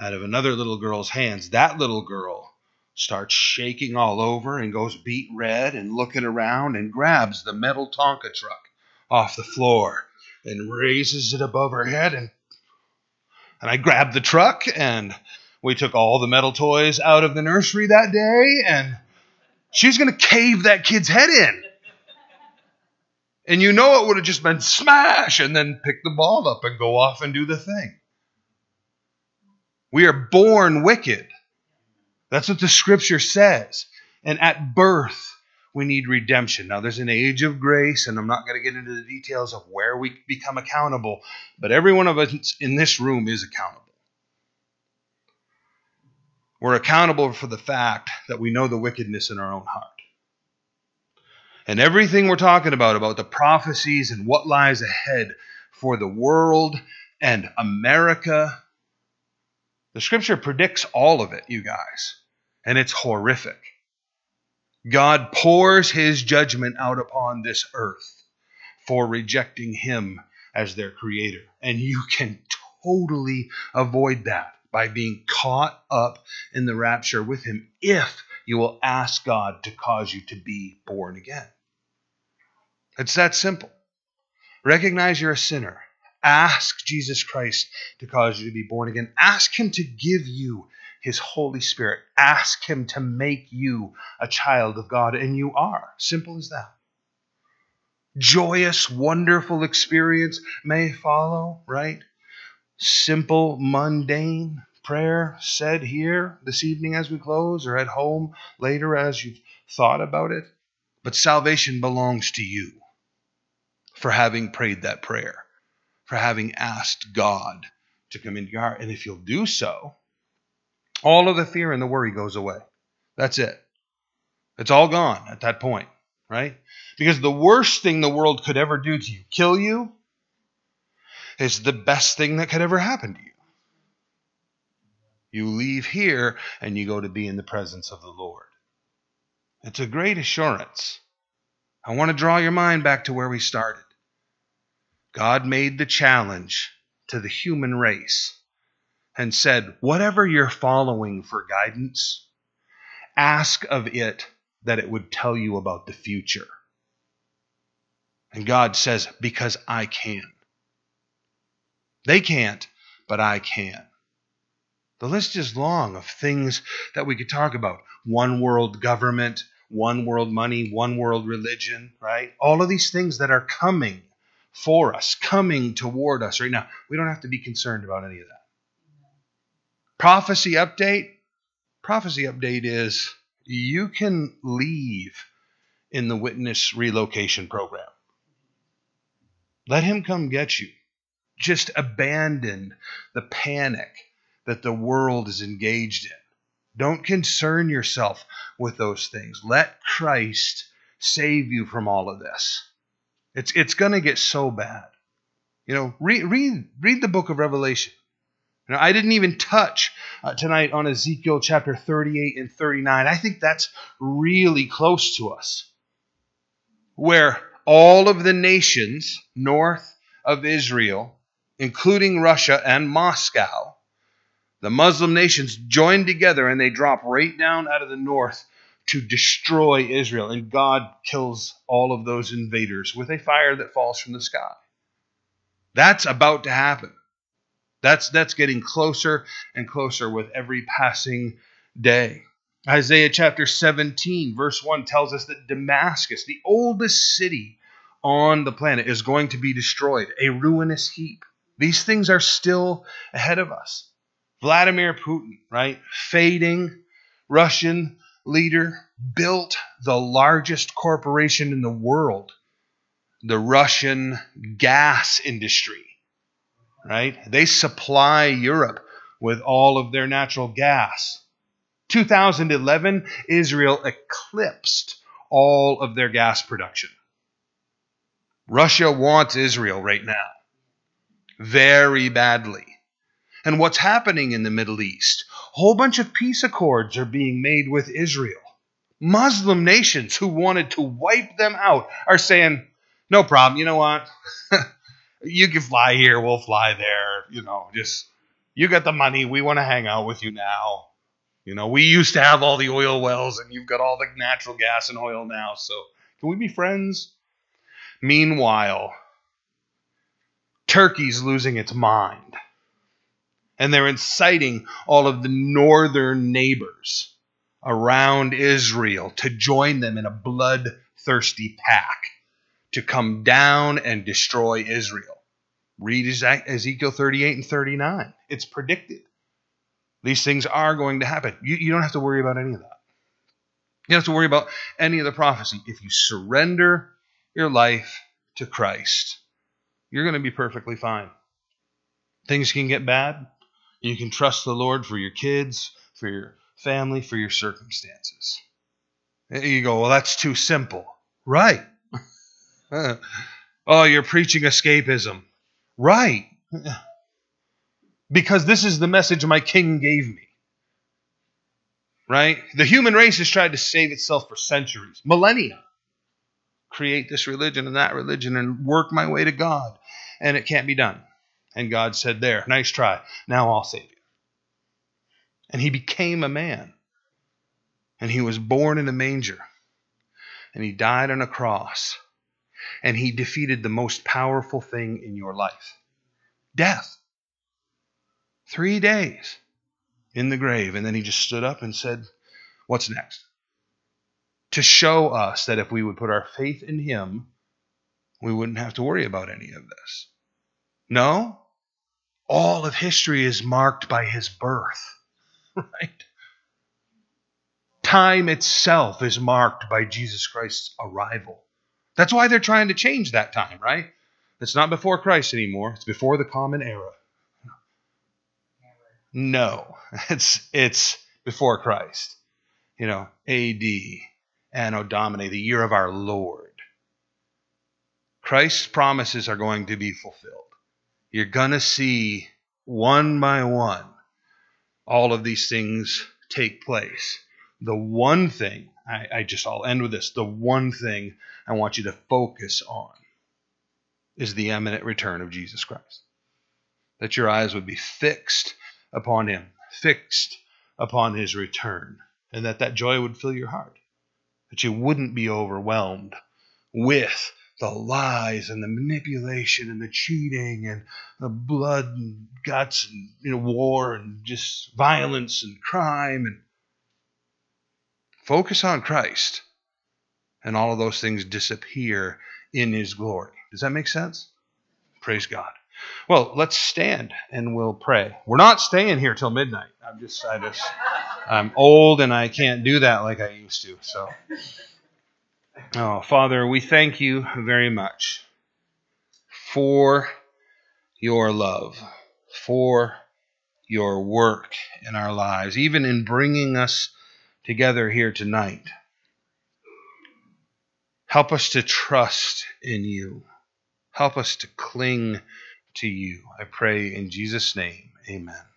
out of another little girl's hands. That little girl starts shaking all over and goes beet red and looking around and grabs the metal Tonka truck off the floor and raises it above her head and and I grabbed the truck and we took all the metal toys out of the nursery that day and she's going to cave that kid's head in. And you know it would have just been smash and then pick the ball up and go off and do the thing. We are born wicked. That's what the scripture says. And at birth, we need redemption. Now, there's an age of grace, and I'm not going to get into the details of where we become accountable, but every one of us in this room is accountable. We're accountable for the fact that we know the wickedness in our own heart. And everything we're talking about, about the prophecies and what lies ahead for the world and America, the scripture predicts all of it, you guys. And it's horrific. God pours his judgment out upon this earth for rejecting him as their creator. And you can totally avoid that by being caught up in the rapture with him if you will ask God to cause you to be born again. It's that simple. Recognize you're a sinner. Ask Jesus Christ to cause you to be born again. Ask Him to give you His Holy Spirit. Ask Him to make you a child of God, and you are. Simple as that. Joyous, wonderful experience may follow, right? Simple, mundane prayer said here this evening as we close, or at home later as you've thought about it. But salvation belongs to you for having prayed that prayer, for having asked God to come into your heart. And if you'll do so, all of the fear and the worry goes away. That's it. It's all gone at that point, right? Because the worst thing the world could ever do to you, kill you, is the best thing that could ever happen to you. You leave here and you go to be in the presence of the Lord. It's a great assurance. I want to draw your mind back to where we started. God made the challenge to the human race and said, Whatever you're following for guidance, ask of it that it would tell you about the future. And God says, Because I can. They can't, but I can. The list is long of things that we could talk about one world government, one world money, one world religion, right? All of these things that are coming for us, coming toward us right now. We don't have to be concerned about any of that. Prophecy update prophecy update is you can leave in the witness relocation program. Let him come get you just abandon the panic that the world is engaged in. Don't concern yourself with those things. Let Christ save you from all of this. It's, it's going to get so bad. You know, read, read, read the book of Revelation. You know, I didn't even touch uh, tonight on Ezekiel chapter 38 and 39. I think that's really close to us. Where all of the nations north of Israel including Russia and Moscow, the Muslim nations join together and they drop right down out of the north to destroy Israel. And God kills all of those invaders with a fire that falls from the sky. That's about to happen. That's, that's getting closer and closer with every passing day. Isaiah chapter 17, verse 1 tells us that Damascus, the oldest city on the planet, is going to be destroyed, a ruinous heap. These things are still ahead of us. Vladimir Putin, right? Fading Russian leader, built the largest corporation in the world, the Russian gas industry. right? They supply Europe with all of their natural gas. 2011, Israel eclipsed all of their gas production. Russia wants Israel right now, very badly. And what's happening in the Middle East? A whole bunch of peace accords are being made with Israel. Muslim nations who wanted to wipe them out are saying, no problem, you know what? you can fly here, we'll fly there. You know, just you got the money, we want to hang out with you now. You know, we used to have all the oil wells and you've got all the natural gas and oil now, so can we be friends? Meanwhile, Turkey's losing its mind. And they're inciting all of the northern neighbors around Israel to join them in a bloodthirsty pack to come down and destroy Israel. Read Ezekiel 38 and 39. It's predicted. These things are going to happen. You, you don't have to worry about any of that. You don't have to worry about any of the prophecy. If you surrender your life to Christ, you're going to be perfectly fine. Things can get bad. You can trust the Lord for your kids, for your family, for your circumstances. You go, well, that's too simple. Right. oh, you're preaching escapism. Right. Because this is the message my king gave me. Right? The human race has tried to save itself for centuries, millennia. Create this religion and that religion and work my way to God. And it can't be done. And God said, There, nice try. Now I'll save you. And he became a man. And he was born in a manger. And he died on a cross and he defeated the most powerful thing in your life death. Three days in the grave. And then he just stood up and said, What's next? To show us that if we would put our faith in him, we wouldn't have to worry about any of this. No, all of history is marked by his birth, right? Time itself is marked by Jesus Christ's arrival. That's why they're trying to change that time, right? It's not before Christ anymore. It's before the common era. No, it's it's before Christ. You know, AD, Anno Domini, the year of our Lord. Christ's promises are going to be fulfilled. You're going to see one by one all of these things take place. The one thing, I, I just, I'll end with this. The one thing I want you to focus on is the imminent return of Jesus Christ. That your eyes would be fixed upon him, fixed upon his return, and that that joy would fill your heart. That you wouldn't be overwhelmed with the lies and the manipulation and the cheating and the blood and guts and you know, war and just violence and crime and focus on Christ and all of those things disappear in his glory. Does that make sense? Praise God. Well, let's stand and we'll pray. We're not staying here till midnight. I'm just I just I'm old and I can't do that like I used to. So Oh, Father, we thank you very much for your love, for your work in our lives, even in bringing us together here tonight. Help us to trust in you. Help us to cling to you. I pray in Jesus' name. Amen.